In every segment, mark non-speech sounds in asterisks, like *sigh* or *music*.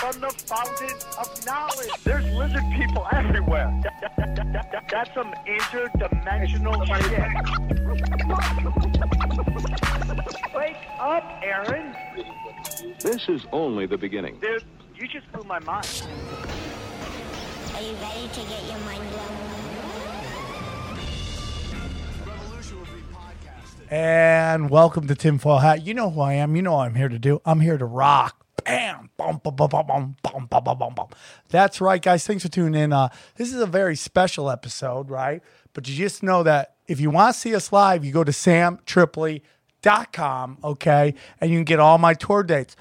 from the fountain of knowledge. There's lizard people everywhere. That- that- that- that- that- that's some interdimensional shit. Wake up, Aaron. This is only the beginning. Dude, you just blew my mind. Are you ready to get your mind blown? And welcome to Tinfoil Hat. You know who I am. You know what I'm here to do. I'm here to rock. Bam, bum, bum, bum, bum, bum, bum, bum, bum, bum, bum. That's right, guys. Thanks for tuning in. Uh, this is a very special episode, right? But you just know that if you want to see us live, you go to samtripoli.com, okay? And you can get all my tour dates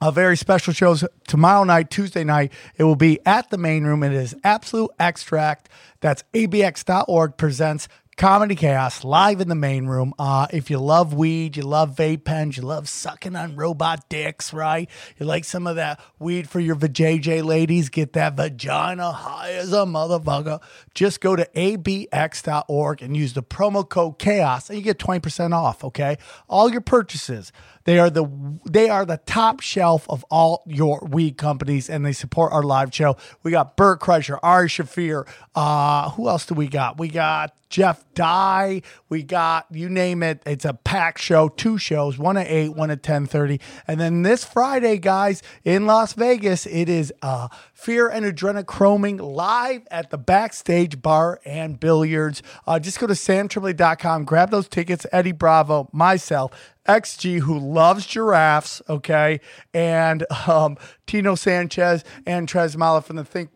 a very special shows tomorrow night, Tuesday night. It will be at the main room. It is Absolute Extract. That's abx.org presents Comedy Chaos live in the main room. Uh, if you love weed, you love vape pens, you love sucking on robot dicks, right? You like some of that weed for your vajayjay ladies, get that vagina high as a motherfucker. Just go to abx.org and use the promo code chaos and you get 20% off, okay? All your purchases. They are the they are the top shelf of all your weed companies, and they support our live show. We got Bert Kreischer, Ari Shaffir. Uh, who else do we got? We got Jeff Dye. We got you name it. It's a packed show. Two shows, one at eight, one at ten thirty, and then this Friday, guys, in Las Vegas, it is uh, Fear and Adrenochroming live at the backstage bar and billiards. Uh, just go to samtripoli.com, grab those tickets. Eddie Bravo, myself. XG, who loves giraffes, okay, and um, Tino Sanchez and Trez Mala from the Think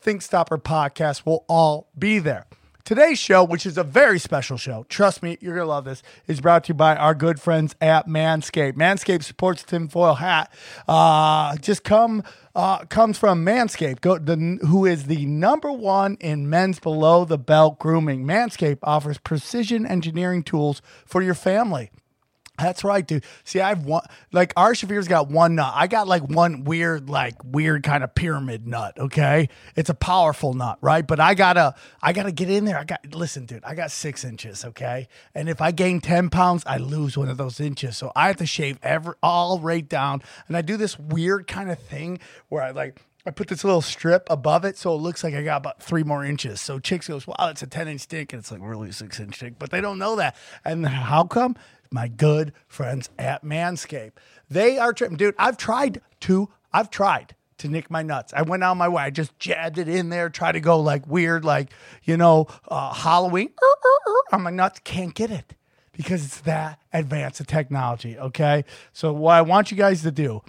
Think Stopper podcast will all be there. Today's show, which is a very special show, trust me, you're gonna love this, is brought to you by our good friends at Manscaped. Manscaped supports tinfoil hat. Uh, just come uh, comes from Manscaped, go, the, who is the number one in men's below the belt grooming. Manscaped offers precision engineering tools for your family. That's right, dude. See, I've one like Ari Shaffir's got one nut. I got like one weird, like weird kind of pyramid nut. Okay, it's a powerful nut, right? But I gotta, I gotta get in there. I got listen, dude. I got six inches. Okay, and if I gain ten pounds, I lose one of those inches. So I have to shave every all right down, and I do this weird kind of thing where I like. I put this little strip above it so it looks like I got about three more inches. So chicks goes, wow, it's a 10 inch dick. And it's like really a six inch dick, but they don't know that. And how come? My good friends at Manscaped. They are, tripping, dude, I've tried to, I've tried to nick my nuts. I went out my way. I just jabbed it in there, try to go like weird, like, you know, uh, Halloween *laughs* on my nuts. Can't get it because it's that advanced of technology. Okay. So what I want you guys to do,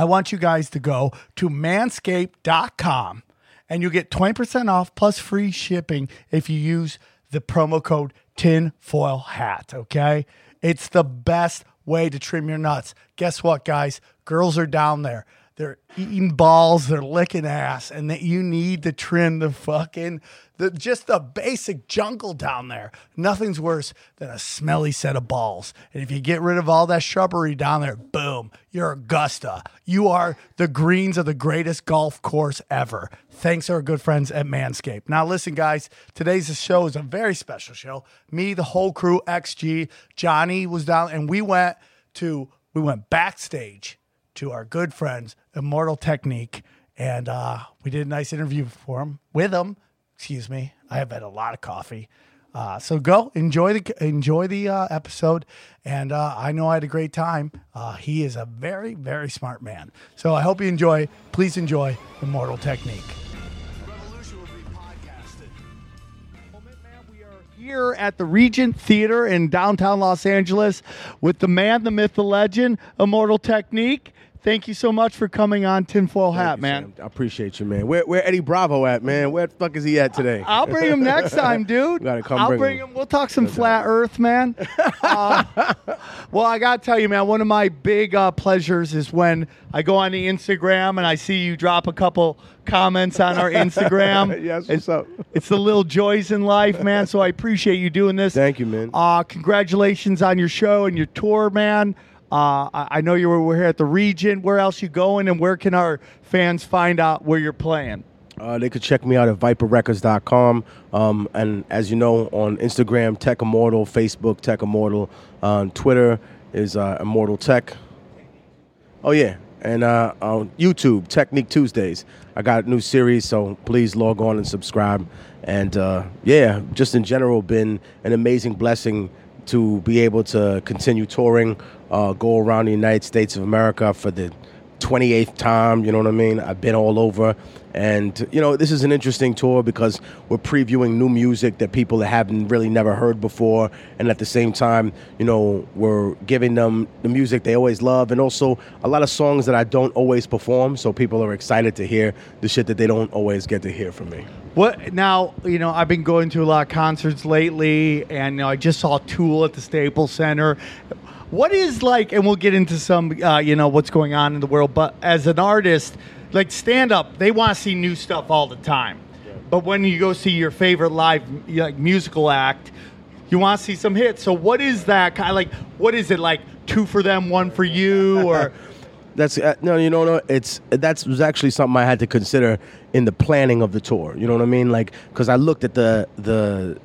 I want you guys to go to manscaped.com and you'll get 20% off plus free shipping if you use the promo code tinfoil hat. Okay. It's the best way to trim your nuts. Guess what, guys? Girls are down there. They're eating balls, they're licking ass, and that you need to trim the fucking the just the basic jungle down there. Nothing's worse than a smelly set of balls. And if you get rid of all that shrubbery down there, boom, you're Augusta. You are the greens of the greatest golf course ever. Thanks to our good friends at Manscaped. Now, listen, guys, today's show is a very special show. Me, the whole crew, XG, Johnny was down, and we went to we went backstage to our good friends Immortal Technique, and uh, we did a nice interview for him with him. Excuse me, I have had a lot of coffee. Uh, so go enjoy the enjoy the uh, episode, and uh, I know I had a great time. Uh, he is a very very smart man. So I hope you enjoy. Please enjoy Immortal Technique. here at the Regent Theater in downtown Los Angeles with the man, the myth, the legend, Immortal Technique. Thank you so much for coming on Tinfoil Hat, you, man. Sam. I appreciate you, man. Where where Eddie Bravo at, man? Where the fuck is he at today? I'll bring him next *laughs* time, dude. Gotta come I'll bring bring him. him. We'll talk some flat Earth, man. Uh, *laughs* well, I gotta tell you, man. One of my big uh, pleasures is when I go on the Instagram and I see you drop a couple comments on our Instagram. *laughs* Yes, it's, what's up? It's the little joys in life, man. So I appreciate you doing this. Thank you, man. Uh, congratulations on your show and your tour, man. Uh, I, know you were, here at the Regent. Where else you going, and where can our fans find out where you're playing? Uh, they could check me out at viperrecords.com. Um, and as you know, on Instagram, Tech Immortal, Facebook, Tech Immortal, on Twitter is uh, Immortal Tech. Oh, yeah. And uh, on YouTube, Technique Tuesdays. I got a new series, so please log on and subscribe. And uh, yeah, just in general, been an amazing blessing to be able to continue touring, uh, go around the United States of America for the 28th time, you know what I mean? I've been all over. And, you know, this is an interesting tour because we're previewing new music that people haven't really never heard before. And at the same time, you know, we're giving them the music they always love and also a lot of songs that I don't always perform. So people are excited to hear the shit that they don't always get to hear from me. What now? You know, I've been going to a lot of concerts lately, and you know, I just saw Tool at the Staples Center. What is like, and we'll get into some, uh, you know, what's going on in the world. But as an artist, like stand up, they want to see new stuff all the time. But when you go see your favorite live like musical act, you want to see some hits. So what is that kind of like? What is it like? Two for them, one for you, or *laughs* That's uh, no, you know, no. It's that's was actually something I had to consider in the planning of the tour. You know what I mean? Like, because I looked at the the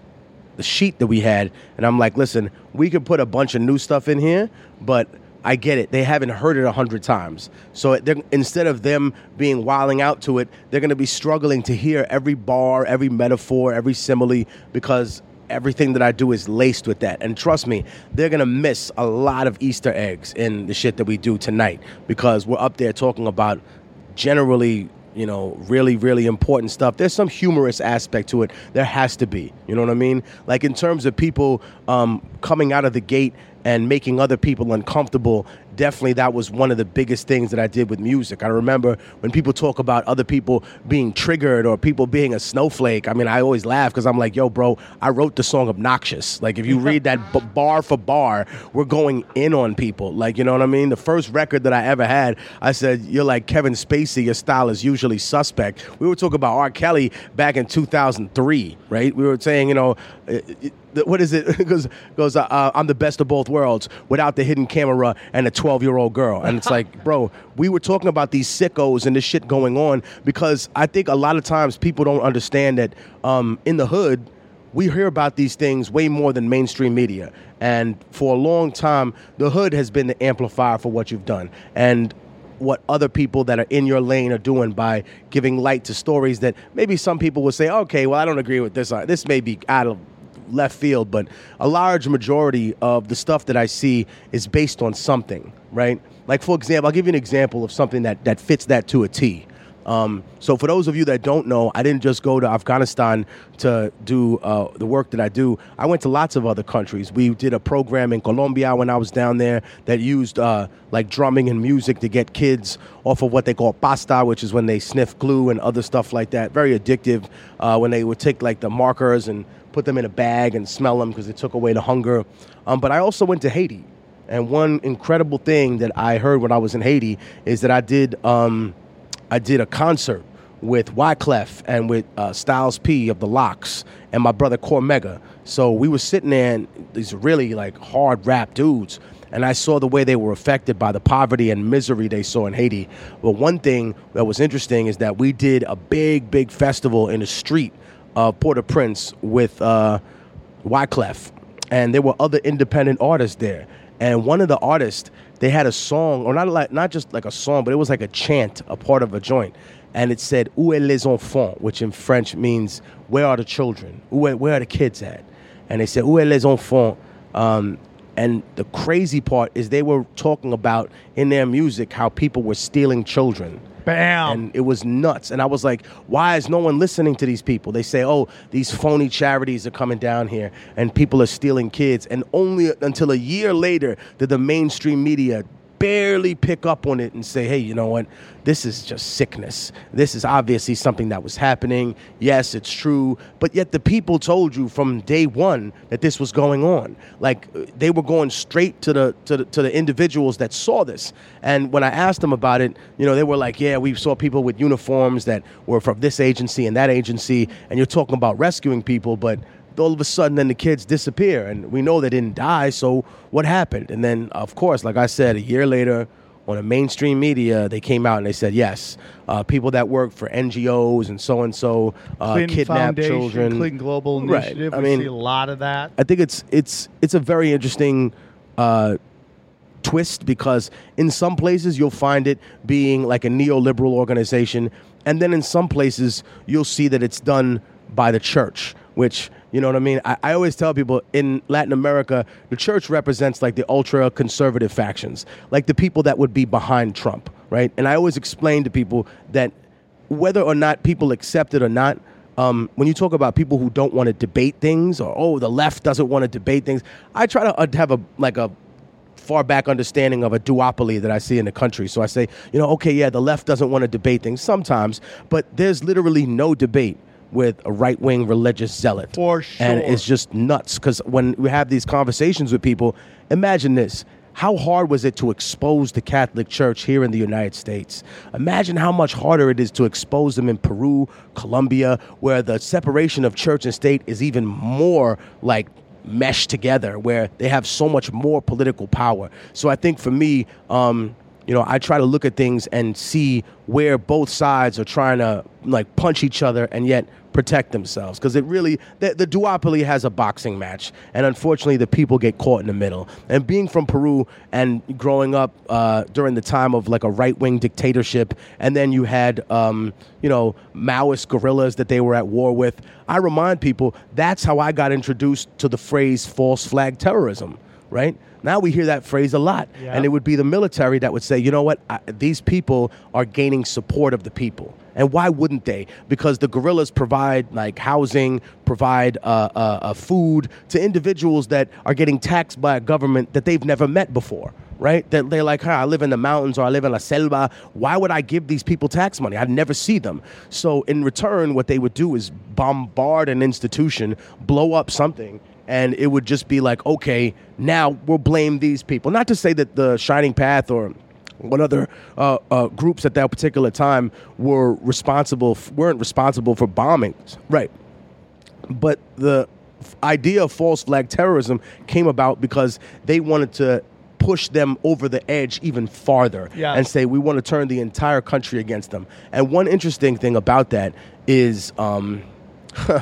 the sheet that we had, and I'm like, listen, we could put a bunch of new stuff in here, but I get it. They haven't heard it a hundred times, so instead of them being wilding out to it, they're going to be struggling to hear every bar, every metaphor, every simile, because everything that I do is laced with that. And trust me, they're gonna miss a lot of Easter eggs in the shit that we do tonight because we're up there talking about generally, you know, really, really important stuff. There's some humorous aspect to it. There has to be. You know what I mean? Like in terms of people um, coming out of the gate and making other people uncomfortable definitely that was one of the biggest things that I did with music. I remember when people talk about other people being triggered or people being a snowflake. I mean, I always laugh because I'm like, yo, bro, I wrote the song Obnoxious. Like, if you read that b- bar for bar, we're going in on people. Like, you know what I mean? The first record that I ever had, I said, you're like Kevin Spacey, your style is usually suspect. We were talking about R. Kelly back in 2003, right? We were saying, you know, it, it, what is it? *laughs* Goes, goes uh, uh, I'm the best of both worlds without the hidden camera and a 12 year old girl. And it's like, bro, we were talking about these sickos and this shit going on because I think a lot of times people don't understand that um, in the hood, we hear about these things way more than mainstream media. And for a long time, the hood has been the amplifier for what you've done. And what other people that are in your lane are doing by giving light to stories that maybe some people would say, okay, well, I don't agree with this. Uh, This may be out of left field, but a large majority of the stuff that I see is based on something, right? Like, for example, I'll give you an example of something that, that fits that to a T. Um, so, for those of you that don't know, I didn't just go to Afghanistan to do uh, the work that I do. I went to lots of other countries. We did a program in Colombia when I was down there that used uh, like drumming and music to get kids off of what they call pasta, which is when they sniff glue and other stuff like that. Very addictive. Uh, when they would take like the markers and put them in a bag and smell them because it took away the hunger. Um, but I also went to Haiti. And one incredible thing that I heard when I was in Haiti is that I did um, I did a concert with Wyclef and with uh, Styles P of the LOX and my brother Cormega. So we were sitting there, and these really like hard rap dudes, and I saw the way they were affected by the poverty and misery they saw in Haiti. Well, one thing that was interesting is that we did a big, big festival in the street of Port-au-Prince with uh, Wyclef, and there were other independent artists there. And one of the artists, they had a song, or not like not just like a song, but it was like a chant, a part of a joint, and it said "Où est les enfants," which in French means "Where are the children? Est, where are the kids at?" And they said "Où est les enfants?" Um, and the crazy part is they were talking about in their music how people were stealing children. Bam. And it was nuts. And I was like, why is no one listening to these people? They say, oh, these phony charities are coming down here and people are stealing kids. And only until a year later did the mainstream media barely pick up on it and say, hey, you know what? This is just sickness. This is obviously something that was happening. Yes, it's true. But yet the people told you from day one that this was going on. Like they were going straight to the to the, to the individuals that saw this. And when I asked them about it, you know, they were like, yeah, we saw people with uniforms that were from this agency and that agency. And you're talking about rescuing people, but all of a sudden then the kids disappear and we know they didn't die so what happened and then of course like i said a year later on a mainstream media they came out and they said yes uh, people that work for ngos and so and so uh, Clinton kidnap Foundation, children Clinton Global Right. Initiative. I we mean- see a lot of that. I think it's it's it's a very interesting uh, twist because in some places you'll find it being like a neoliberal organization, and then in some places you'll see that it's done by the church, which you know what I mean. I, I always tell people in Latin America, the church represents like the ultra conservative factions, like the people that would be behind Trump, right? And I always explain to people that whether or not people accept it or not, um, when you talk about people who don't want to debate things or oh the left doesn't want to debate things, I try to uh, have a like a far back understanding of a duopoly that I see in the country. So I say, you know, okay, yeah, the left doesn't want to debate things sometimes, but there's literally no debate with a right wing religious zealot. For And it's just nuts because when we have these conversations with people, imagine this. How hard was it to expose the Catholic Church here in the United States? Imagine how much harder it is to expose them in Peru, Colombia, where the separation of church and state is even more like meshed together, where they have so much more political power. So I think for me, um, you know, I try to look at things and see where both sides are trying to like punch each other and yet protect themselves. Because it really the, the duopoly has a boxing match and unfortunately the people get caught in the middle. And being from peru and growing up uh, during the time of like a right-wing dictatorship and then you had um, you know maoist guerrillas that they were at war with i remind people that's how i got introduced to the phrase false flag terrorism right now we hear that phrase a lot Yeah. and it would be the military that would say, you know what, I, these people are gaining support of the people. And why wouldn't they? Because the guerrillas provide like housing, provide uh, uh, uh, food to individuals that are getting taxed by a government that they've never met before. Right? That they're like, huh, I live in the mountains or I live in la selva. Why would I give these people tax money? I'd never see them. So in return, what they would do is bombard an institution, blow up something, and it would just be like, okay, now we'll blame these people. Not to say that the Shining Path or what other uh, uh, groups at that particular time were responsible, f- weren't responsible for bombings, right? But the f- idea of false flag terrorism came about because they wanted to push them over the edge even farther Yes. and say we want to turn the entire country against them. And one interesting thing about that is um, *laughs*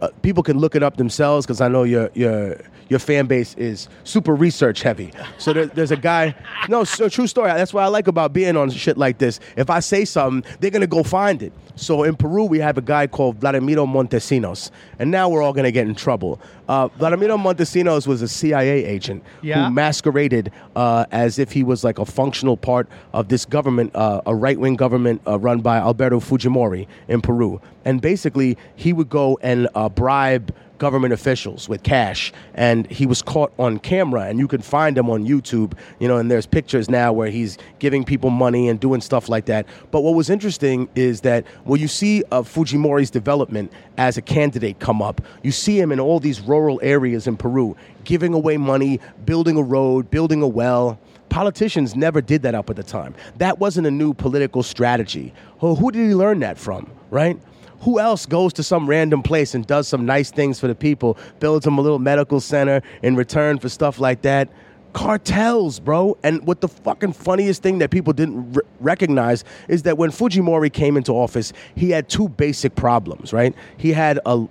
uh, people can look it up themselves because I know your your your fan base is super research heavy. So there, there's a guy. No, so true story. That's what I like about being on shit like this. If I say something, they're gonna go find it. So in Peru, we have a guy called Vladimiro Montesinos, and now we're all gonna get in trouble. Uh, Vladimiro Montesinos was a CIA agent Yeah. who masqueraded uh, as if he was like a functional part of this government, uh, a right wing government uh, run by Alberto Fujimori in Peru. And basically, he would go and uh, bribe government officials with cash and he was caught on camera and you can find him on YouTube you know and there's pictures now where he's giving people money and doing stuff like that but what was interesting is that when you see uh, Fujimori's development as a candidate come up you see him in all these rural areas in Peru giving away money building a road building a well Politicians never did that up at the time. That wasn't a new political strategy. Who, who did he learn that from, right? Who else goes to some random place and does some nice things for the people, builds them a little medical center in return for stuff like that? Cartels, bro. And what the fucking funniest thing that people didn't r- recognize is that when Fujimori came into office, he had two basic problems, right? He had a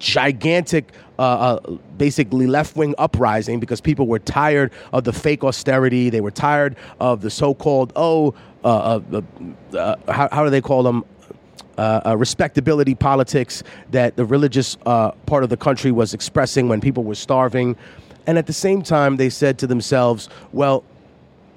gigantic, uh, uh, basically left wing uprising because people were tired of the fake austerity. They were tired of the so called, oh, uh, uh, uh, how, how do they call them? Uh, uh, respectability politics that the religious uh, part of the country was expressing when people were starving. And at the same time, they said to themselves, well,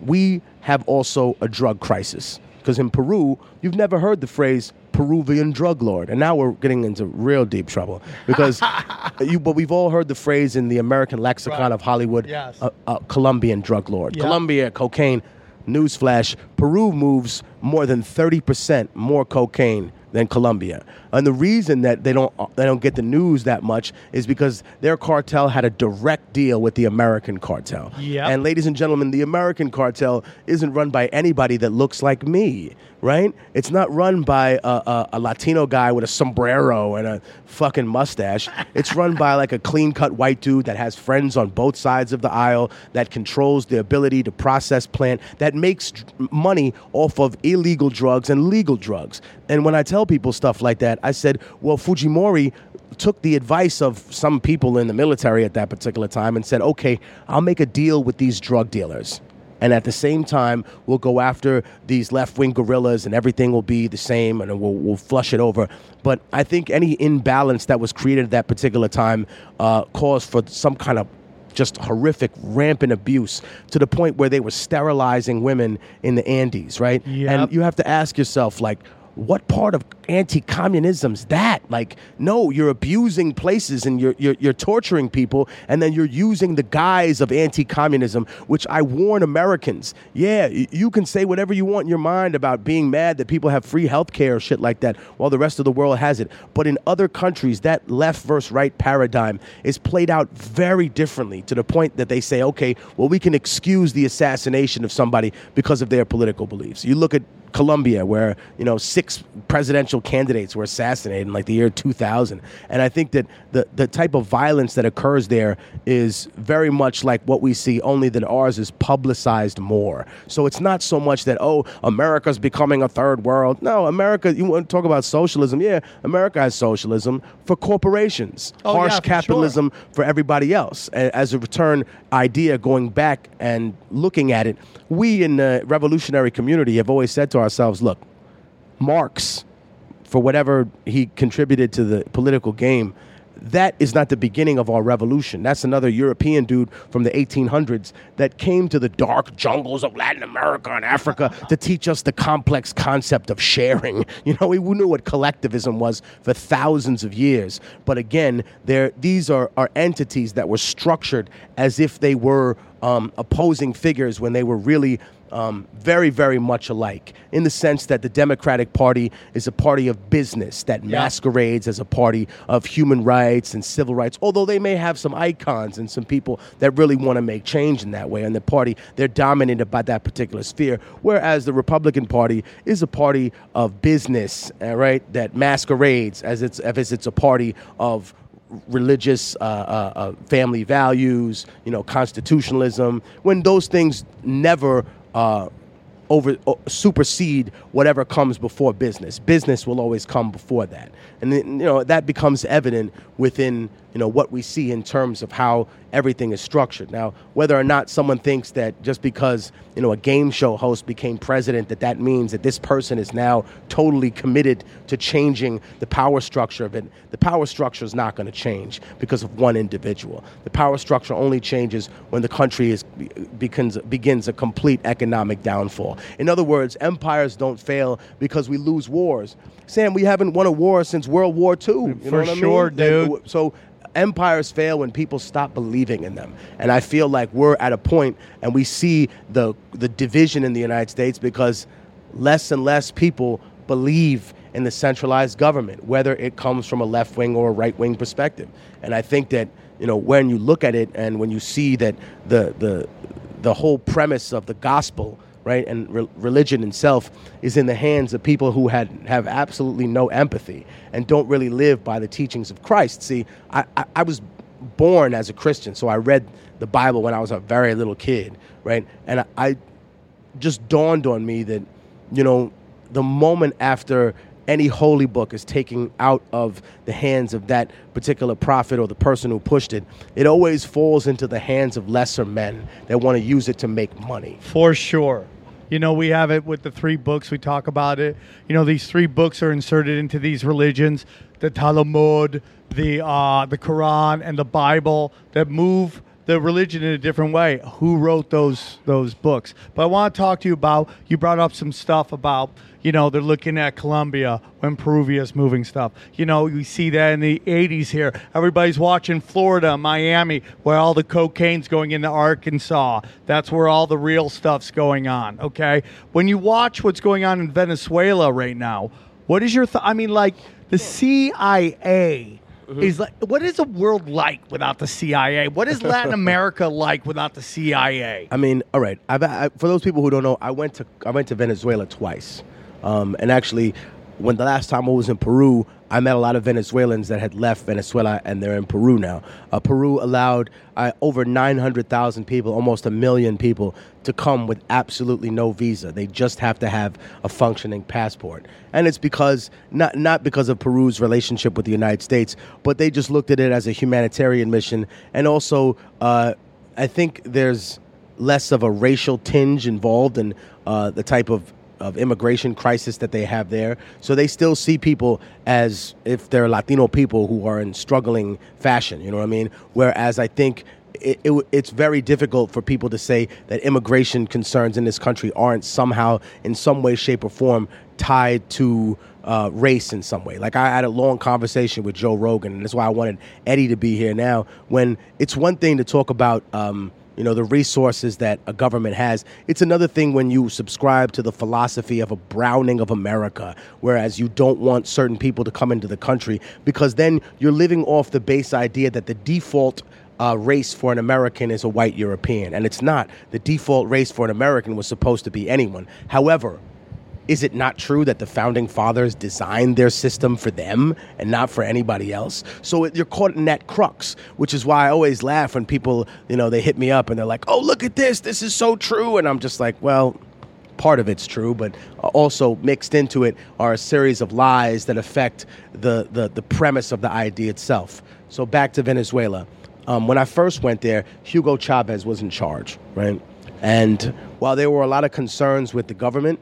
we have also a drug crisis. Because in Peru, you've never heard the phrase Peruvian drug lord. And now we're getting into real deep trouble. Because, *laughs* you, but we've all heard the phrase in the American lexicon Right. of Hollywood Yes. uh, uh, Colombian drug lord. Yeah. Colombia, cocaine. newsflash, Peru moves more than 30% more cocaine than Colombia. And the reason that they don't uh, they don't get the news that much is because their cartel had a direct deal with the American cartel. Yep. And ladies and gentlemen, the American cartel isn't run by anybody that looks like me, right? It's not run by a, a, a Latino guy with a sombrero and a fucking mustache. It's run by like a clean cut white dude that has friends on both sides of the aisle, that controls the ability to process plant, that makes money off of illegal drugs and legal drugs. And when I tell people stuff like that, I said, well, Fujimori took the advice of some people in the military at that particular time and said, okay, I'll make a deal with these drug dealers. And at the same time, we'll go after these left wing guerrillas and everything will be the same and we'll, we'll flush it over. But I think any imbalance that was created at that particular time uh, caused for some kind of just horrific, rampant abuse to the point where they were sterilizing women in the Andes, right? Yep. And you have to ask yourself, like, what part of anti-communism's that? Like, no, you're abusing places and you're, you're you're torturing people, and then you're using the guise of anti-communism, which I warn Americans. Yeah, you can say whatever you want in your mind about being mad that people have free health care or shit like that, while the rest of the world has it. But in other countries, that left versus right paradigm is played out very differently to the point that they say, okay, well, we can excuse the assassination of somebody because of their political beliefs. You look at Colombia, where you know six presidential candidates were assassinated in like the year 2000, and I think that the the type of violence that occurs there is very much like what we see, only that ours is publicized more. So it's not so much that oh America's becoming a third world. No, America. You want to talk about socialism? Yeah, America has socialism for corporations, Oh, yeah, harsh for sure. capitalism for everybody else. As a return idea, going back and looking at it, we in the revolutionary community have always said to ourselves, look, Marx, for whatever he contributed to the political game, that is not the beginning of our revolution. That's another European dude from the 1800s that came to the dark jungles of Latin America and Africa *laughs* to teach us the complex concept of sharing. *laughs* You know, we knew what collectivism was for thousands of years. But again, there these are, are entities that were structured as if they were um, opposing figures when they were really um, very, very much alike in the sense that the Democratic Party is a party of business that masquerades as a party of human rights and civil rights, although they may have some icons and some people that really want to make change in that way. And the party, they're dominated by that particular sphere, whereas the Republican Party is a party of business, right, that masquerades as it's, as it's a party of religious uh, uh, uh, family values, you know, constitutionalism, when those things never uh, over o- supersede whatever comes before business. Business will always come before that, and then, you know that becomes evident within you know what we see in terms of how everything is structured. Now, whether or not someone thinks that just because you know a game show host became president, that that means that this person is now totally committed to changing the power structure of it. The power structure is not going to change because of one individual. The power structure only changes when the country is begins begins a complete economic downfall. In other words, empires don't fail because we lose wars. Sam, we haven't won a war since World War II. You know For what I mean? sure, Like, dude. so empires fail when people stop believing in them and i feel like we're at a point and we see the the division in the united states because less and less people believe in the centralized government whether it comes from a left wing or a right wing perspective and i think that you know when you look at it and when you see that the the the whole premise of the gospel right? And re- religion itself is in the hands of people who had have absolutely no empathy and don't really live by the teachings of Christ. See, I, I, I was born as a Christian, so I read the Bible when I was a very little kid, right? And I, I just dawned on me that, you know, the moment after any holy book is taken out of the hands of that particular prophet or the person who pushed it, it always falls into the hands of lesser men that want to use it to make money. For sure. You know, we have it with the three books. We talk about it. You know, these three books are inserted into these religions: the Talmud, the uh, the Quran, and the Bible that move the religion in a different way. Who wrote those those books? But I want to talk to you about. You brought up some stuff about you know they're looking at Colombia when Peruvia's moving stuff. You know you see that in the '80s here. Everybody's watching Florida, Miami, where all the cocaine's going into Arkansas. That's where all the real stuff's going on. Okay, when you watch what's going on in Venezuela right now, what is your? Th- I mean, like the CIA is like what is the world like without the CIA? What is Latin *laughs* America like without the CIA? I mean, all right. I've, I, for those people who don't know, I went to I went to Venezuela twice, um, and actually, when the last time I was in Peru, I met a lot of Venezuelans that had left Venezuela and they're in Peru now. Uh, Peru allowed uh, over 900,000 people, almost a million people, to come with absolutely no visa. They just have to have a functioning passport. And it's because, not, not because of Peru's relationship with the United States, but they just looked at it as a humanitarian mission. And also, uh, I think there's less of a racial tinge involved in uh, the type of of immigration crisis that they have there. So they still see people as if they're Latino people who are in struggling fashion. You know what I mean? Whereas I think. It, it, it's very difficult for people to say that immigration concerns in this country aren't somehow, in some way, shape, or form, tied to uh, race in some way. Like I had a long conversation with Joe Rogan, and that's why I wanted Eddie to be here now. When it's one thing to talk about. Um, you know the resources that a government has it's another thing when you subscribe to the philosophy of a browning of america whereas you don't want certain people to come into the country because then you're living off the base idea that the default uh, race for an American is a white European, and it's not. The default race for an American was supposed to be anyone. However, is it not true that the founding fathers designed their system for them and not for anybody else? So it, you're caught in that crux, which is why I always laugh when people, you know, they hit me up and they're like, "Oh, look at this! This is so true," and I'm just like, "Well." Part of it's true, but also mixed into it are a series of lies that affect the, the, the premise of the idea itself. So back to Venezuela. Um, when I first went there, Hugo Chavez was in charge, right? And while there were a lot of concerns with the government,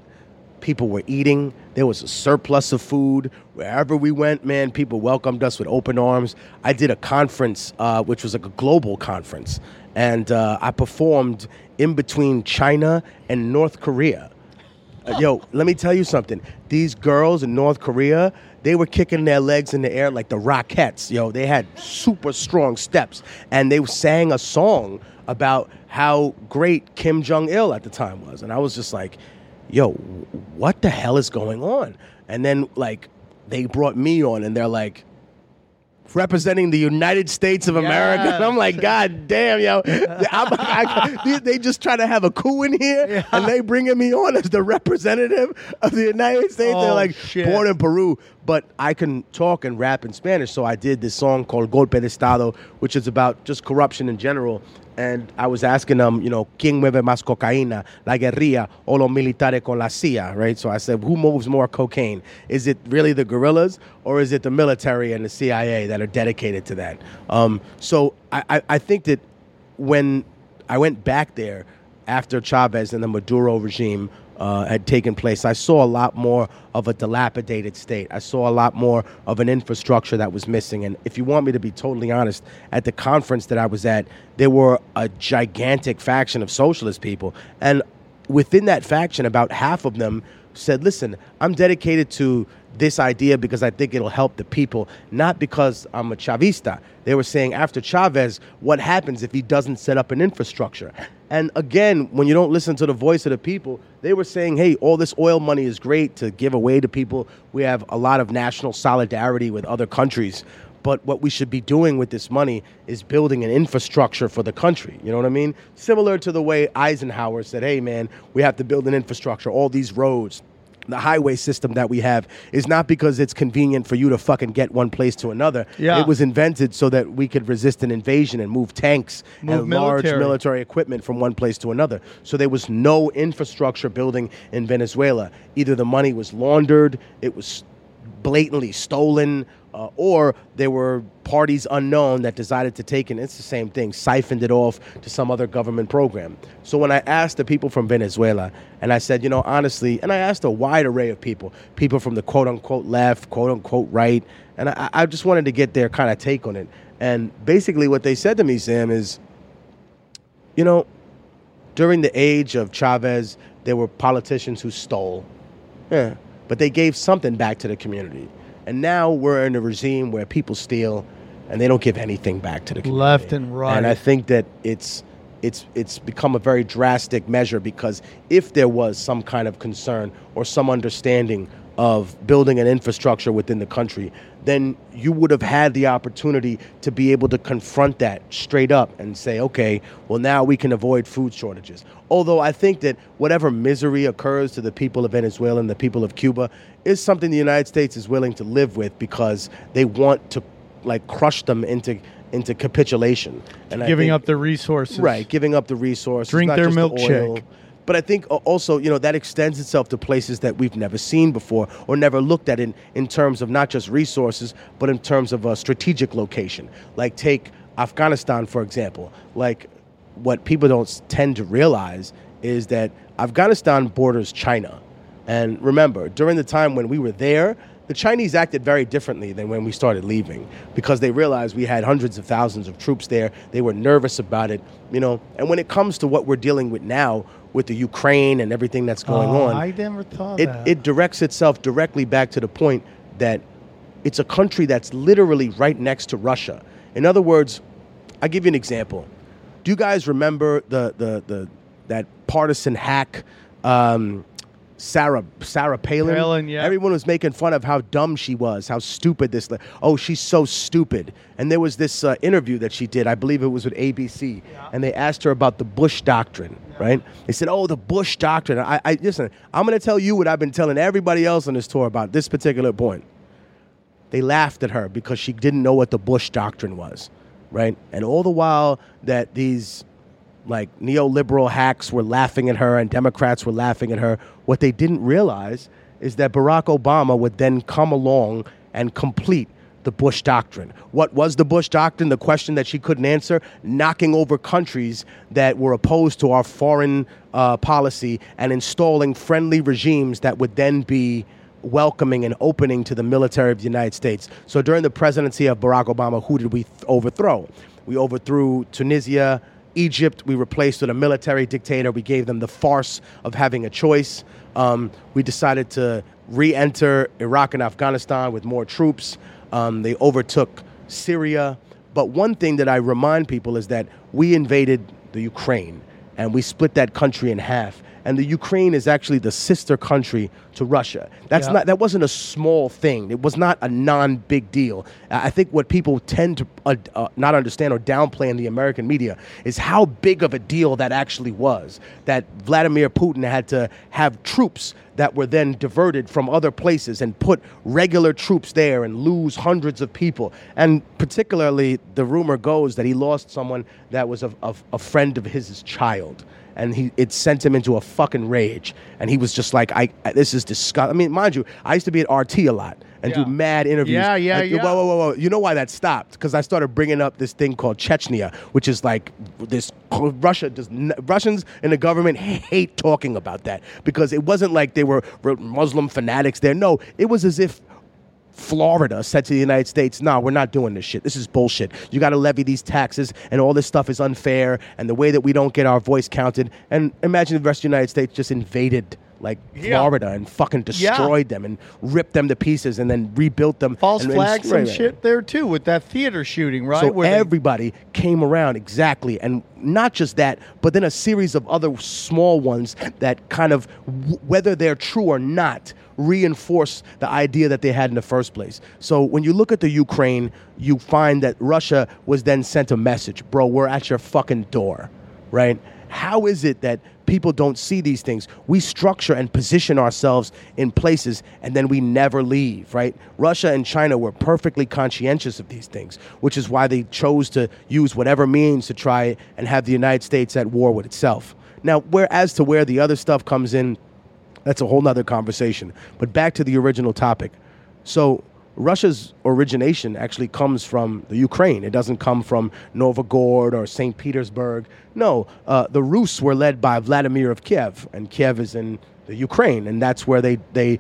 people were eating. There was a surplus of food wherever we went. Man, people welcomed us with open arms. I did a conference, uh, which was like a global conference, and uh, I performed in between China and North Korea. Uh, yo, let me tell you something. These girls in North Korea, they were kicking their legs in the air like the Rockettes. Yo, they had super strong steps, and they sang a song about how great Kim Jong Il at the time was, and I was just like, yo, what the hell is going on? And then like they brought me on, and they're like. Representing the United States of America, and *laughs* I'm like, God damn, yo! *laughs* I'm, I, they- just try to have a coup in here, and they bringing me on as the representative of the United States. They're Oh, like, shit. born in Peru, but I can talk and rap in Spanish, so I did this song called Golpe de Estado, which is about just corruption in general. And I was asking them, you know, ¿quién mueve más cocaína, la guerrilla o los militares con la CIA, right? So I said, who moves more cocaine? Is it really the guerrillas or is it the military and the CIA that are dedicated to that? Um, so I, I, I think that when I went back there after Chavez and the Maduro regime uh, had taken place, I saw a lot more of a dilapidated state. I saw a lot more of an infrastructure that was missing. And if you want me to be totally honest, at the conference that I was at, there were a gigantic faction of socialist people. And within that faction, about half of them said, listen, I'm dedicated to this idea because I think it'll help the people, not because I'm a Chavista. They were saying after Chavez, what happens if he doesn't set up an infrastructure? And again, when you don't listen to the voice of the people, they were saying, hey, all this oil money is great to give away to people. We have a lot of national solidarity with other countries. But what we should be doing with this money is building an infrastructure for the country. You know what I mean? Similar to the way Eisenhower said, hey, man, we have to build an infrastructure, all these roads. The highway system that we have is not because it's convenient for you to fucking get one place to another. Yeah. It was invented so that we could resist an invasion and move tanks Move and large military. military equipment from one place to another. So there was no infrastructure building in Venezuela. Either the money was laundered, it was blatantly stolen, uh, or there were parties unknown that decided to take it. It's the same thing, siphoned it off to some other government program. So when I asked the people from Venezuela, and I said, you know, honestly, and I asked a wide array of people, people from the quote unquote left, quote unquote right, and I, I just wanted to get their kind of take on it. And basically, what they said to me, Sam, is you know, during the age of Chavez, there were politicians who stole. Yeah. But they gave something back to the community. And now we're in a regime where people steal and they don't give anything back to the community. Left and right. And I think that it's it's it's become a very drastic measure because if there was some kind of concern or some understanding of building an infrastructure within the country, then you would have had the opportunity to be able to confront that straight up and say, okay, well, now we can avoid food shortages. Although I think that whatever misery occurs to the people of Venezuela and the people of Cuba is something the United States is willing to live with because they want to like crush them into into capitulation and Giving think- up the resources. right giving up the resources Drink their just the oil. But I think also, you know, that extends itself to places that we've never seen before or never looked at in, in terms of not just resources, but in terms of a strategic location. Like, take Afghanistan, for example. Like, what people don't tend to realize is that Afghanistan borders China. And remember, during the time when we were there, the Chinese acted very differently than when we started leaving because they realized we had hundreds of thousands of troops there. They were nervous about it, you know. And when it comes to what we're dealing with now with the Ukraine and everything that's going Oh, on, I never thought it, that. it directs itself directly back to the point that it's a country that's literally right next to Russia. In other words, I'll give you an example. Do you guys remember the the, the that partisan hack um, Sarah Sarah Palin? Palin, yeah. Everyone was making fun of how dumb she was, how stupid this. li- Oh, she's so stupid. And there was this uh, interview that she did. I believe it was with ABC, and they asked her about the Bush doctrine. Right? They said, "Oh, the Bush doctrine." I, I listen. I'm going to tell you what I've been telling everybody else on this tour about this particular point they laughed at her because she didn't know what the Bush doctrine was, right? And all the while that these like neoliberal hacks were laughing at her and Democrats were laughing at her, what they didn't realize is that Barack Obama would then come along and complete the Bush doctrine. What was the Bush doctrine? The question that she couldn't answer, knocking over countries that were opposed to our foreign uh, policy and installing friendly regimes that would then be welcoming and opening to the military of the United States. So during the presidency of Barack Obama, who did we th- overthrow? We overthrew Tunisia, Egypt. We replaced with a military dictator. We gave them the farce of having a choice. Um, we decided to re enter Iraq and Afghanistan with more troops. Um, they overtook Syria. But one thing that I remind people is that we invaded the Ukraine and we split that country in half. And the Ukraine is actually the sister country to Russia. That's Yeah. not that wasn't a small thing. It was not a non-big deal. I think what people tend to uh, uh, not understand or downplay in the American media is how big of a deal that actually was. That Vladimir Putin had to have troops that were then diverted from other places and put regular troops there and lose hundreds of people. And particularly, the rumor goes that he lost someone that was a, a, a friend of his child. And he, it sent him into a fucking rage. And he was just like, I, this is disgusting. I mean, mind you, I used to be at RT a lot and Yeah. do mad interviews. Yeah, yeah, Like, yeah. Whoa, whoa, whoa, whoa. You know why that stopped? Because I started bringing up this thing called Chechnya, which is like this. Russia does. n- Russians in the government hate talking about that because it wasn't like they were Muslim fanatics there. No, it was as if Florida said to the United States, "No, we're not doing this shit. This is bullshit. You got to levy these taxes, and all this stuff is unfair. And the way that we don't get our voice counted, and imagine the rest of the United States just invaded." Like Yeah. Florida and fucking destroyed them and ripped them to pieces and then rebuilt them. False and- flags and right. shit there too with that theater shooting, right? So Where they- everybody came around exactly, and not just that, but then a series of other small ones that kind of, w- whether they're true or not, reinforce the idea that they had in the first place. So when you look at the Ukraine, you find that Russia was then sent a message, bro, we're at your fucking door, right? How is it that people don't see these things? We structure and position ourselves in places and then we never leave, right? Russia and China were perfectly conscientious of these things, which is why they chose to use whatever means to try and have the United States at war with itself. Now, where as to where the other stuff comes in, that's a whole nother conversation. But back to the original topic. So Russia's origination actually comes from the Ukraine. It doesn't come from Novgorod or St. Petersburg. No, uh, the Rus were led by Vladimir of Kiev, and Kiev is in the Ukraine, and that's where they, they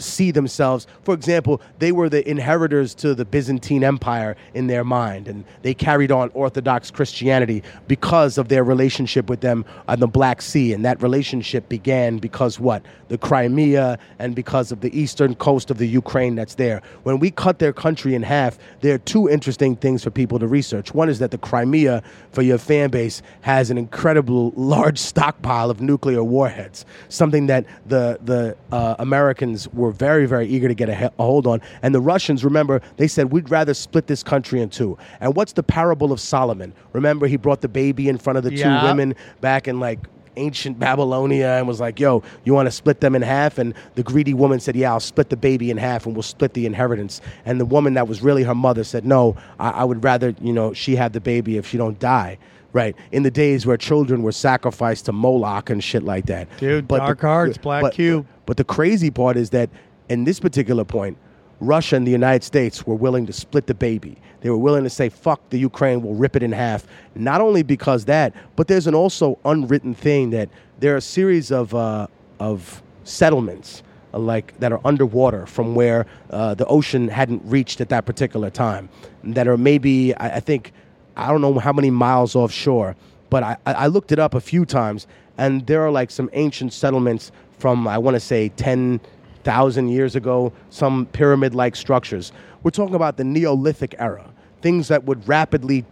see themselves. For example, they were the inheritors to the Byzantine Empire in their mind, and they carried on Orthodox Christianity because of their relationship with them on the Black Sea. And that relationship began because what? The Crimea and because of the eastern coast of the Ukraine that's there. When we cut their country in half, there are two interesting things for people to research. One is that the Crimea, for your fan base, has an incredible large stockpile of nuclear warheads, something that the, the uh, Americans were very, very eager to get a, a hold on. And the Russians, remember, they said, we'd rather split this country in two. And what's the parable of Solomon? Remember, he brought the baby in front of the Yeah. two women back in like ancient Babylonia and was like, yo, you want to split them in half? And the greedy woman said, yeah, I'll split the baby in half and we'll split the inheritance. And the woman that was really her mother said, no, I, I would rather, you know, she have the baby if she don't die. Right. In the days where children were sacrificed to Moloch and shit like that. Dude, the- Dark Arts, Black but- Cube. But the crazy part is that in this particular point, Russia and the United States were willing to split the baby. They were willing to say, fuck the Ukraine, we'll rip it in half. Not only because that, but there's an also unwritten thing that there are a series of, uh, of settlements uh, like that are underwater from where uh, the ocean hadn't reached at that particular time that are maybe, I, I think, I don't know how many miles offshore, but I, I looked it up a few times, and there are like some ancient settlements from I want to say ten thousand years ago, some pyramid-like structures. We're talking about the Neolithic era, things that would rapidly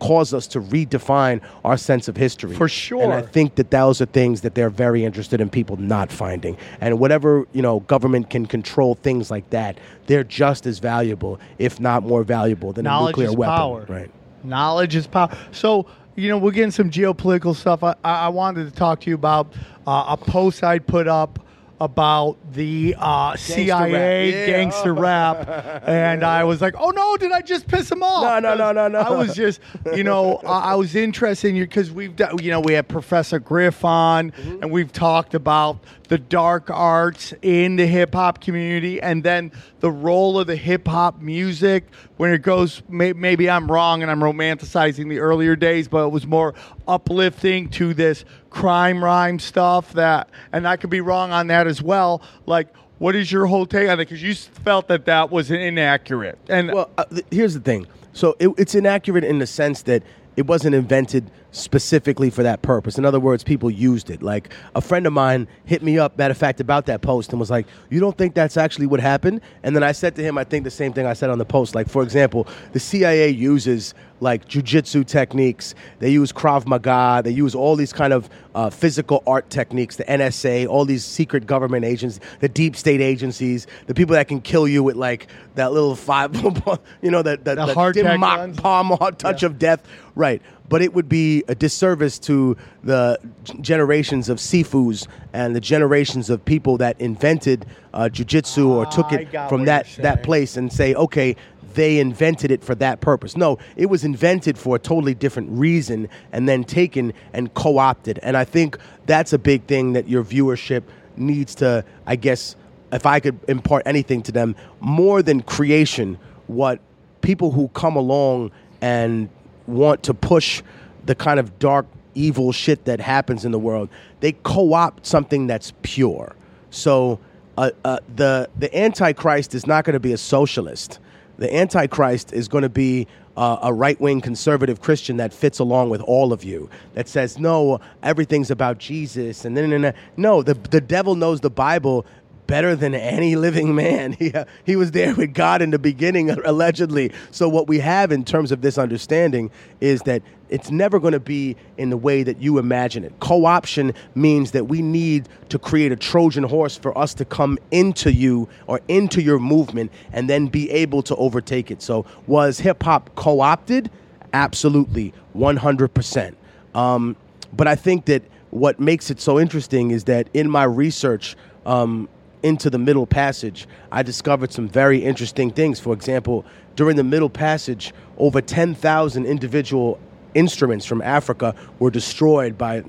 cause us to redefine our sense of history. For sure. And I think that those are things that they're very interested in people not finding. And whatever, you know, government can control things like that, they're just as valuable, if not more valuable than a Knowledge nuclear is weapon. power. Right. Knowledge is power. So, you know, we're getting some geopolitical stuff. I, I wanted to talk to you about uh, a post I put up about the uh, CIA Yeah. gangster rap, *laughs* and I was like, "Oh no, did I just piss him off?" No, no, no, no, no. I was just, you know, I, I was interested in you because we've, done, you know, we had Professor Griff on, Mm-hmm. and we've talked about the dark arts in the hip hop community, and then the role of the hip hop music when it goes. May, maybe I'm wrong, and I'm romanticizing the earlier days, but it was more uplifting to this crime rhyme stuff. That, and I could be wrong on that as well. Like. What is your whole take on it? Because you felt that that was inaccurate, and Well, uh, th- here's the thing. So it, it's inaccurate in the sense that it wasn't invented specifically for that purpose. In other words, people used it. Like a friend of mine hit me up, matter of fact, about that post and was like, "You don't think that's actually what happened?" And then I said to him, "I think the same thing I said on the post. Like, for example, the CIA uses like jujitsu techniques. They use Krav Maga. They use all these kind of uh, physical art techniques. The NSA, all these secret government agents, the deep state agencies, the people that can kill you with like that little five, *laughs* you know, that that, The that hardtack dim mak palm touch of death. Right. But it would be a disservice to the generations of Sifus and the generations of people that invented uh, jujitsu or took Ah, I it from that, that place and say, okay, they invented it for that purpose. No, it was invented for a totally different reason and then taken and co opted. And I think that's a big thing that your viewership needs to, I guess, if I could impart anything to them, more than creation, what people who come along and want to push the kind of dark, evil shit that happens in the world, they co opt something that's pure. So uh, uh, the the Antichrist is not going to be a socialist. The Antichrist is going to be uh, a right wing conservative Christian that fits along with all of you. That says no, everything's about Jesus, and then no, the the devil knows the Bible better than any living man. *laughs* He, uh, he was there with God in the beginning, *laughs* allegedly. So, what we have in terms of this understanding is that it's never going to be in the way that you imagine it. Co option means that we need to create a Trojan horse for us to come into you or into your movement and then be able to overtake it. So, was hip hop co opted? Absolutely, 100%. Um, but I think that what makes it so interesting is that in my research, um, into the Middle Passage, I discovered some very interesting things. For example, during the Middle Passage, over 10,000 individual instruments from Africa were destroyed by,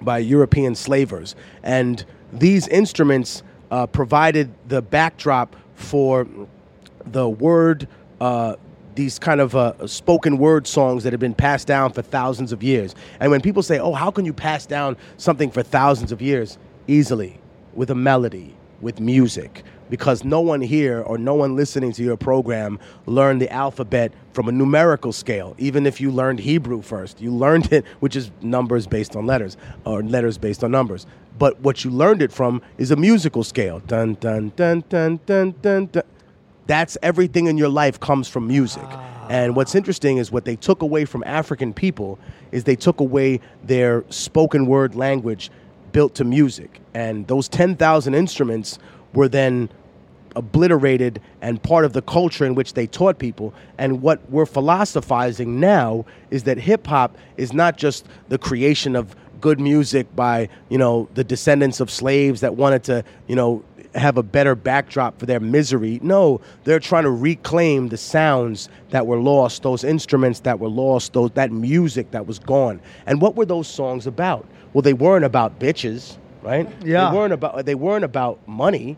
by European slavers. And these instruments uh, provided the backdrop for the word, uh, these kind of uh, spoken word songs that have been passed down for thousands of years. And when people say, oh, how can you pass down something for thousands of years? Easily, with a melody, with music, because no one here or no one listening to your program learned the alphabet from a numerical scale. Even if you learned Hebrew first, you learned it, which is numbers based on letters or letters based on numbers. But what you learned it from is a musical scale. Dun dun dun dun dun dun dun. That's everything in your life comes from music. And what's interesting is what they took away from African people is they took away their spoken word language built to music. And those 10,000 instruments were then obliterated and part of the culture in which they taught people. And what we're philosophizing now is that hip hop is not just the creation of good music by, you know, the descendants of slaves that wanted to, you know, have a better backdrop for their misery. No, they're trying to reclaim the sounds that were lost, those instruments that were lost, those that music that was gone. And what were those songs about? Well, they weren't about bitches, right? Yeah. They weren't about they weren't about money.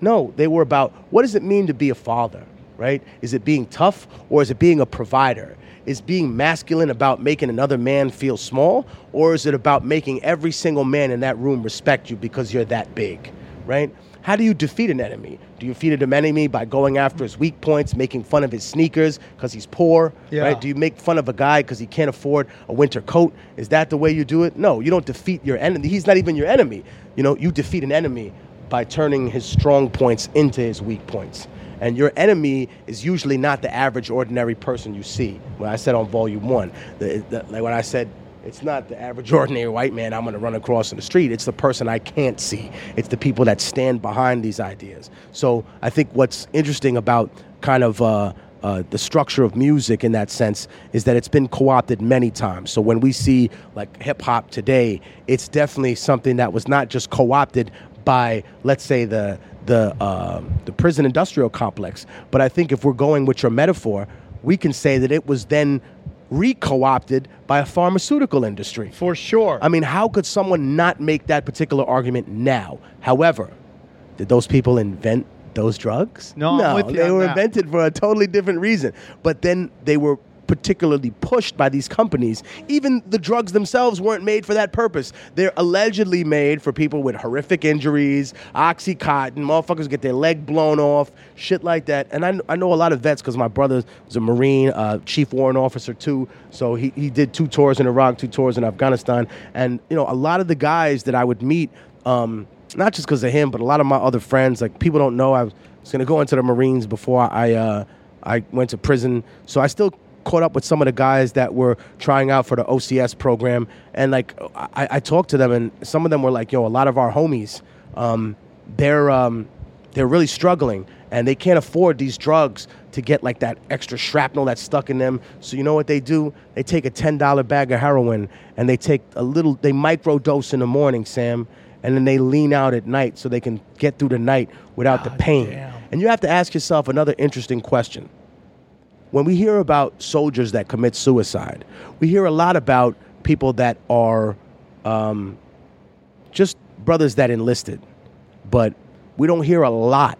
No, they were about what does it mean to be a father, right? Is it being tough or is it being a provider? Is being masculine about making another man feel small or is it about making every single man in that room respect you because you're that big, right? How do you defeat an enemy? Do you defeat an enemy by going after his weak points, making fun of his sneakers because he's poor, Yeah. right? Do you make fun of a guy because he can't afford a winter coat? Is that the way you do it? No, you don't defeat your enemy. He's not even your enemy. You know, you defeat an enemy by turning his strong points into his weak points. And your enemy is usually not the average, ordinary person you see. When I said on volume one, the, the, like when I said it's not the average, *laughs* ordinary white man I'm going to run across in the street. It's the person I can't see. It's the people that stand behind these ideas. So I think what's interesting about kind of uh, uh, the structure of music in that sense is that it's been co-opted many times. So when we see like hip hop today, it's definitely something that was not just co-opted by, let's say, the the um the prison industrial complex. But I think if we're going with your metaphor, we can say that it was then re-co-opted by a pharmaceutical industry. For sure. I mean, how could someone not make that particular argument now? However, did those people invent those drugs? No, no, they were invented for a totally different reason. But then they were particularly pushed by these companies. Even the drugs themselves weren't made for that purpose. They're allegedly made for people with horrific injuries, oxycontin, motherfuckers get their leg blown off, shit like that. And I, I know a lot of vets because my brother was a Marine, uh, chief warrant officer too. So he, he did two tours in Iraq, two tours in Afghanistan. And, you know, a lot of the guys that I would meet, um, not just because of him, but a lot of my other friends, like people don't know I was, going to go into the Marines before I, uh, I went to prison. So I still caught up with some of the guys that were trying out for the OCS program, and like I, I talked to them, and some of them were like, "Yo, a lot of our homies, um, they're um, they're really struggling, and they can't afford these drugs to get like that extra shrapnel that's stuck in them. So you know what they do? They take a ten dollar bag of heroin, and they take a little, they microdose in the morning, Sam." And then they lean out at night so they can get through the night without the pain. damn. And you have to ask yourself another interesting question when we hear about soldiers that commit suicide, we hear a lot about people that are um, just brothers that enlisted, but we don't hear a lot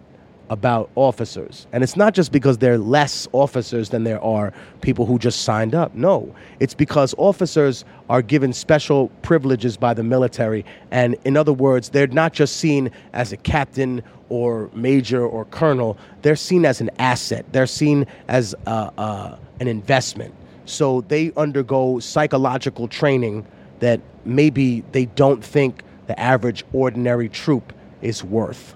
about officers. And it's not just because there are less officers than there are people who just signed up. No, it's because officers are given special privileges by the military. And in other words, they're not just seen as a captain or major or colonel, they're seen as an asset, they're seen as uh, uh, an investment. So they undergo psychological training that maybe they don't think the average ordinary troop is worth.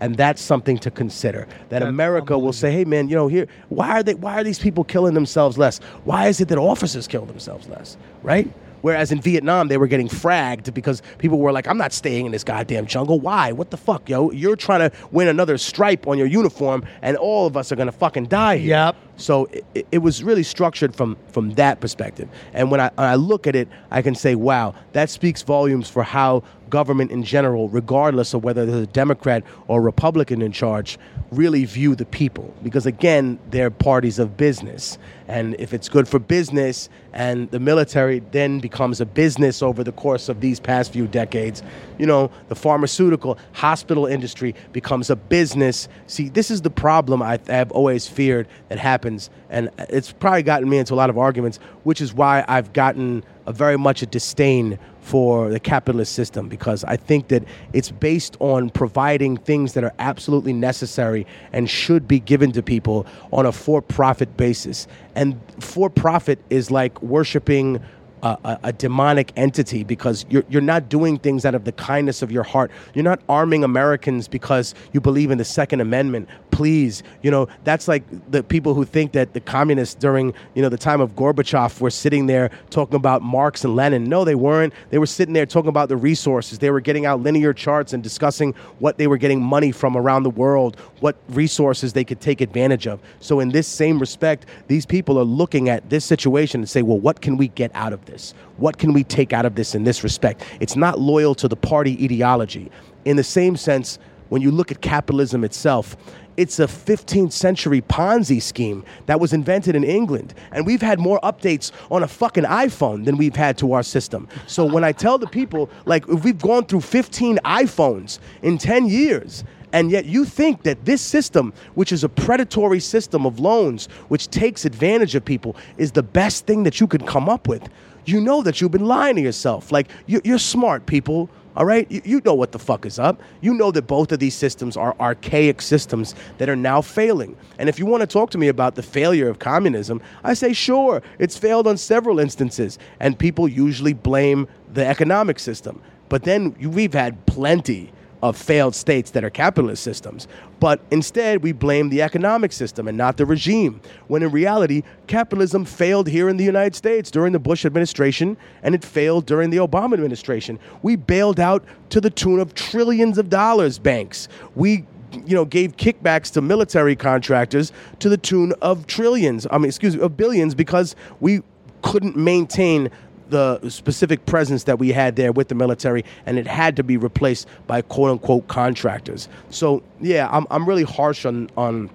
And that's something to consider. That America will say, "Hey, man, you know, here, why are they? Why are these people killing themselves less? Why is it that officers kill themselves less? Right? Whereas in Vietnam, they were getting fragged because people were like, "I'm not staying in this goddamn jungle. Why? What the fuck, yo? You're trying to win another stripe on your uniform, and all of us are gonna fucking die here." Yep. So it, it was really structured from from that perspective. And when I, when I look at it, I can say, wow, that speaks volumes for how government in general, regardless of whether there's a Democrat or Republican in charge, really view the people. Because again, they're parties of business. And if it's good for business and the military then becomes a business over the course of these past few decades, you know, the pharmaceutical hospital industry becomes a business. See, this is the problem I, I've always feared that happens. And it's probably gotten me into a lot of arguments, which is why I've gotten a very much a disdain for the capitalist system because I think that it's based on providing things that are absolutely necessary and should be given to people on a for-profit basis. And for-profit is like worshiping a, a, a demonic entity because you're, you're not doing things out of the kindness of your heart. You're not arming Americans because you believe in the Second Amendment. Please, you know, that's like the people who think that the communists during, you know, the time of Gorbachev were sitting there talking about Marx and Lenin. No, they weren't. They were sitting there talking about the resources. They were getting out linear charts and discussing what they were getting money from around the world, what resources they could take advantage of. So, in this same respect, these people are looking at this situation and say, well, what can we get out of this? What can we take out of this in this respect? It's not loyal to the party ideology. In the same sense, when you look at capitalism itself, it's a 15th century Ponzi scheme that was invented in England. And we've had more updates on a fucking iPhone than we've had to our system. So when I tell the people, like, if we've gone through 15 iPhones in 10 years, and yet you think that this system, which is a predatory system of loans, which takes advantage of people, is the best thing that you could come up with. You know that you've been lying to yourself. Like, you- you're smart, people. All right? You, you know what the fuck is up. You know that both of these systems are archaic systems that are now failing. And if you want to talk to me about the failure of communism, I say, sure, it's failed on several instances. And people usually blame the economic system. But then we've had plenty of failed states that are capitalist systems. But instead, we blame the economic system and not the regime. When in reality, capitalism failed here in the United States during the Bush administration, and it failed during the Obama administration. We bailed out to the tune of trillions of dollars banks. We you know, gave kickbacks to military contractors to the tune of trillions. I mean, excuse me, of billions because we couldn't maintain the specific presence that we had there with the military, and it had to be replaced by quote unquote contractors. So yeah, I'm I'm really harsh on on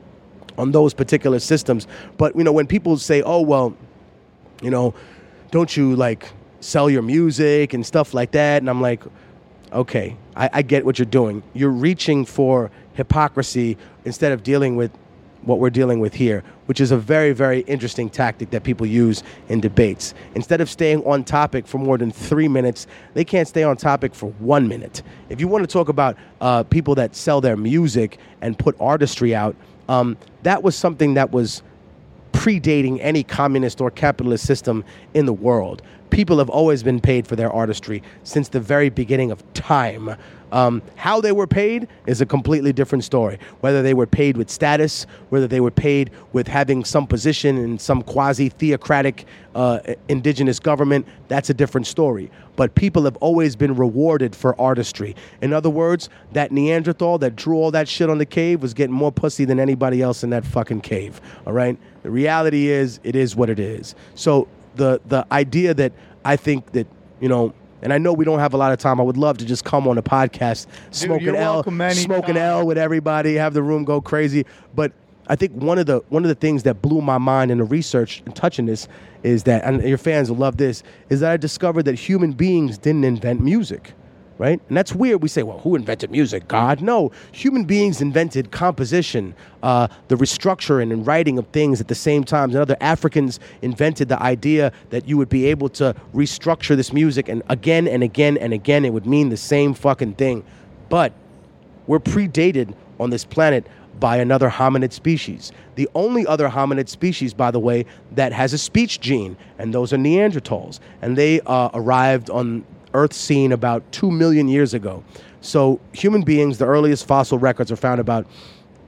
on those particular systems. But you know, when people say, "Oh well," you know, don't you like sell your music and stuff like that? And I'm like, okay, I, I get what you're doing. You're reaching for hypocrisy instead of dealing with what we're dealing with here, which is a very, very interesting tactic that people use in debates. Instead of staying on topic for more than three minutes, they can't stay on topic for one minute. If you want to talk about uh, people that sell their music and put artistry out, um, that was something that was predating any communist or capitalist system in the world. People have always been paid for their artistry since the very beginning of time. Um, how they were paid is a completely different story. Whether they were paid with status, whether they were paid with having some position in some quasi theocratic uh, indigenous government, that's a different story. But people have always been rewarded for artistry. In other words, that Neanderthal that drew all that shit on the cave was getting more pussy than anybody else in that fucking cave. All right? The reality is, it is what it is. So the the idea that I think that you know, and I know we don't have a lot of time. I would love to just come on a podcast, smoke you're an L, smoke an. L with everybody, have the room go crazy. But I think one of the one of the things that blew my mind in the research and touching this is that, and your fans will love this, is that I discovered that human beings didn't invent music. Right? And that's weird. We say, well, who invented music? God? No. Human beings invented composition, uh, the restructuring and writing of things at the same time. And other Africans invented the idea that you would be able to restructure this music, and again and again and again, it would mean the same fucking thing. But we're predated on this planet by another hominid species. The only other hominid species, by the way, that has a speech gene, and those are Neanderthals. And they uh, arrived on Earth's scene about two million years ago. So, human beings, the earliest fossil records are found about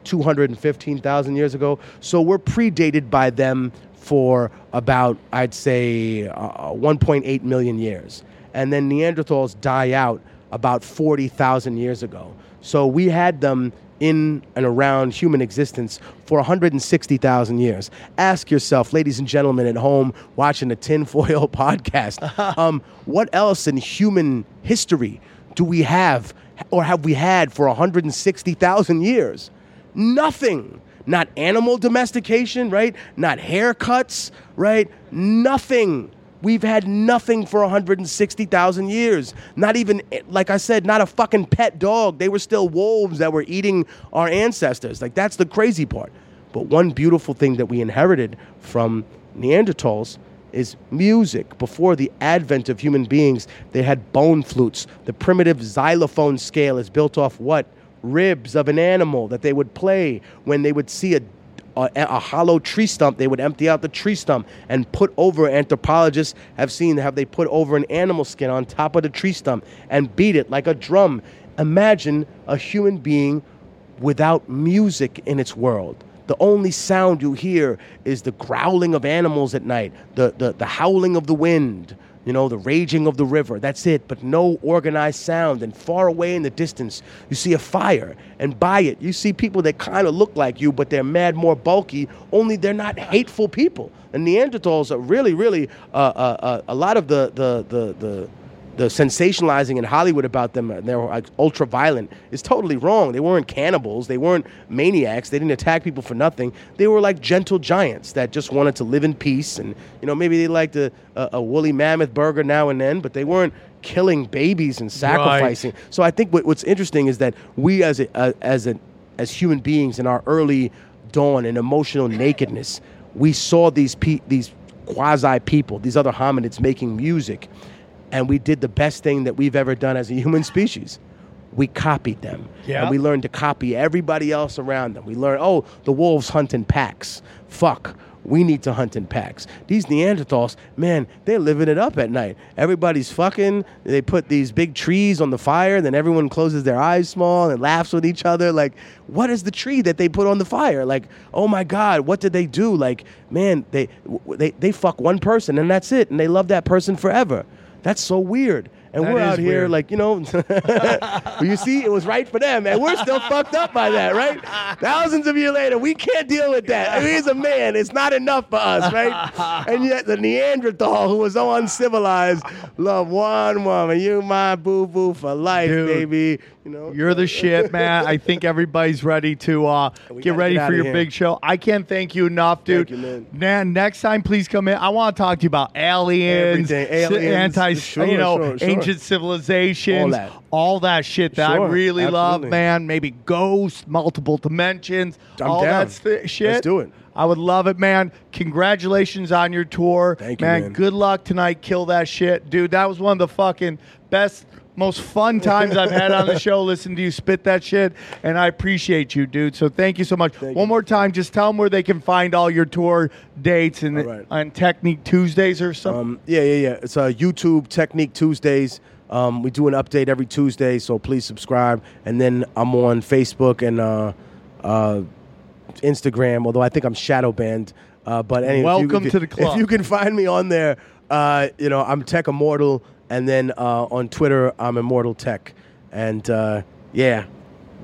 215,000 years ago. So, we're predated by them for about, I'd say, uh, 1.8 million years. And then Neanderthals die out about 40,000 years ago. So we had them in and around human existence for 160,000 years. Ask yourself, ladies and gentlemen at home watching the Tinfoil *laughs* podcast, *laughs* um, what else in human history do we have or have we had for 160,000 years? Nothing. Not animal domestication, right? Not haircuts, right? Nothing. We've had nothing for 160,000 years. Not even, like I said, not a fucking pet dog. They were still wolves that were eating our ancestors. Like, that's the crazy part. But one beautiful thing that we inherited from Neanderthals is music. Before the advent of human beings, they had bone flutes. The primitive xylophone scale is built off what? Ribs of an animal that they would play when they would see a a, a hollow tree stump, they would empty out the tree stump and put over. Anthropologists have seen have they put over an animal skin on top of the tree stump and beat it like a drum. Imagine a human being without music in its world. The only sound you hear is the growling of animals at night, the, the, the howling of the wind, you know, the raging of the river. That's it, but no organized sound. And far away in the distance, you see a fire. And by it, you see people that kind of look like you, but they're mad more bulky, only they're not hateful people. And Neanderthals are really, really, uh, uh, uh, a lot of the, the, the, the, the sensationalizing in Hollywood about them, and they're like ultra violent, is totally wrong. They weren't cannibals. They weren't maniacs. They didn't attack people for nothing. They were like gentle giants that just wanted to live in peace. And, you know, maybe they liked a, a, a woolly mammoth burger now and then, but they weren't killing babies and sacrificing. So I think what, what's interesting is that we as a, uh, as a, as human beings in our early dawn and emotional nakedness, we saw these pe- these quasi people, these other hominids making music, and we did the best thing that we've ever done as a human species. We copied them, Yeah. and we learned to copy everybody else around them. We learned, oh, the wolves hunt in packs. Fuck. We need to hunt in packs. These Neanderthals, man, they're living it up at night. Everybody's fucking. They put these big trees on the fire, then everyone closes their eyes small and laughs with each other. Like, what is the tree that they put on the fire? Like, oh my God, what did they do? Like, man, they they they fuck one person and that's it, and they love that person forever. That's so weird. And That we're out here weird. like, you know, *laughs* you see, it was right for them, and we're still fucked up by that, right? Thousands of years later, we can't deal with that. I mean, he's a man; it's not enough for us, right? *laughs* And yet, the Neanderthal, who was so uncivilized, loved one woman. You my boo boo for life, Dude, baby. You know, You're the shit, man. I think everybody's ready to uh, *laughs* get ready get for your here. big show. I can't thank you enough, dude. Thank you, man. Man, next time, please come in. I want to talk to you about aliens, Aliens. anti, Sure, you know, sure, sure. ancient civilizations, All that. all that shit that Sure, I really love, man. Maybe ghosts, multiple dimensions, I'm all down. that st- shit. Let's do it. I would love it, man. Congratulations on your tour. Thank you, man. man. Good luck tonight. Kill that shit. Dude, that was one of the fucking best, most fun times I've had on the *laughs* show. Listen to you spit that shit. And I appreciate you, dude. So thank you so much. Thank one you. more time, just tell them where they can find all your tour dates and right. on Technique Tuesdays or something. Um, yeah, yeah, yeah. It's uh, YouTube Technique Tuesdays. Um, we do an update every Tuesday, so please subscribe. And then I'm on Facebook and uh, uh, Instagram, although I think I'm shadow banned. Uh, but anyway, Welcome you- to the club. If you can find me on there, uh, you know I'm Tech Immortal, and then uh, on Twitter I'm Immortal Tech, and uh, yeah,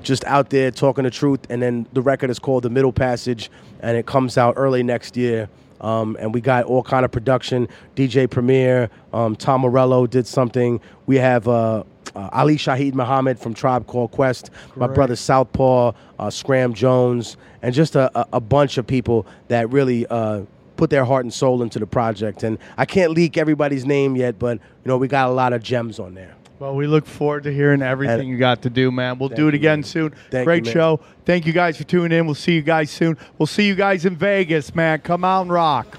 just out there talking the truth. And then the record is called The Middle Passage, and it comes out early next year. Um, and we got all kind of production. DJ Premier, um, Tom Morello did something. We have uh, uh, Ali Shaheed Muhammad from Tribe Called Quest, my brother Southpaw, uh, Scram Jones, and just a, a, a bunch of people that really uh, put their heart and soul into the project. And I can't leak everybody's name yet, but you know we got a lot of gems on there. Well, we look forward to hearing everything And- you got to do, man. We'll do it again man. soon. Thank Great you, show. Thank you guys for tuning in. We'll see you guys soon. We'll see you guys in Vegas, man. Come out and rock.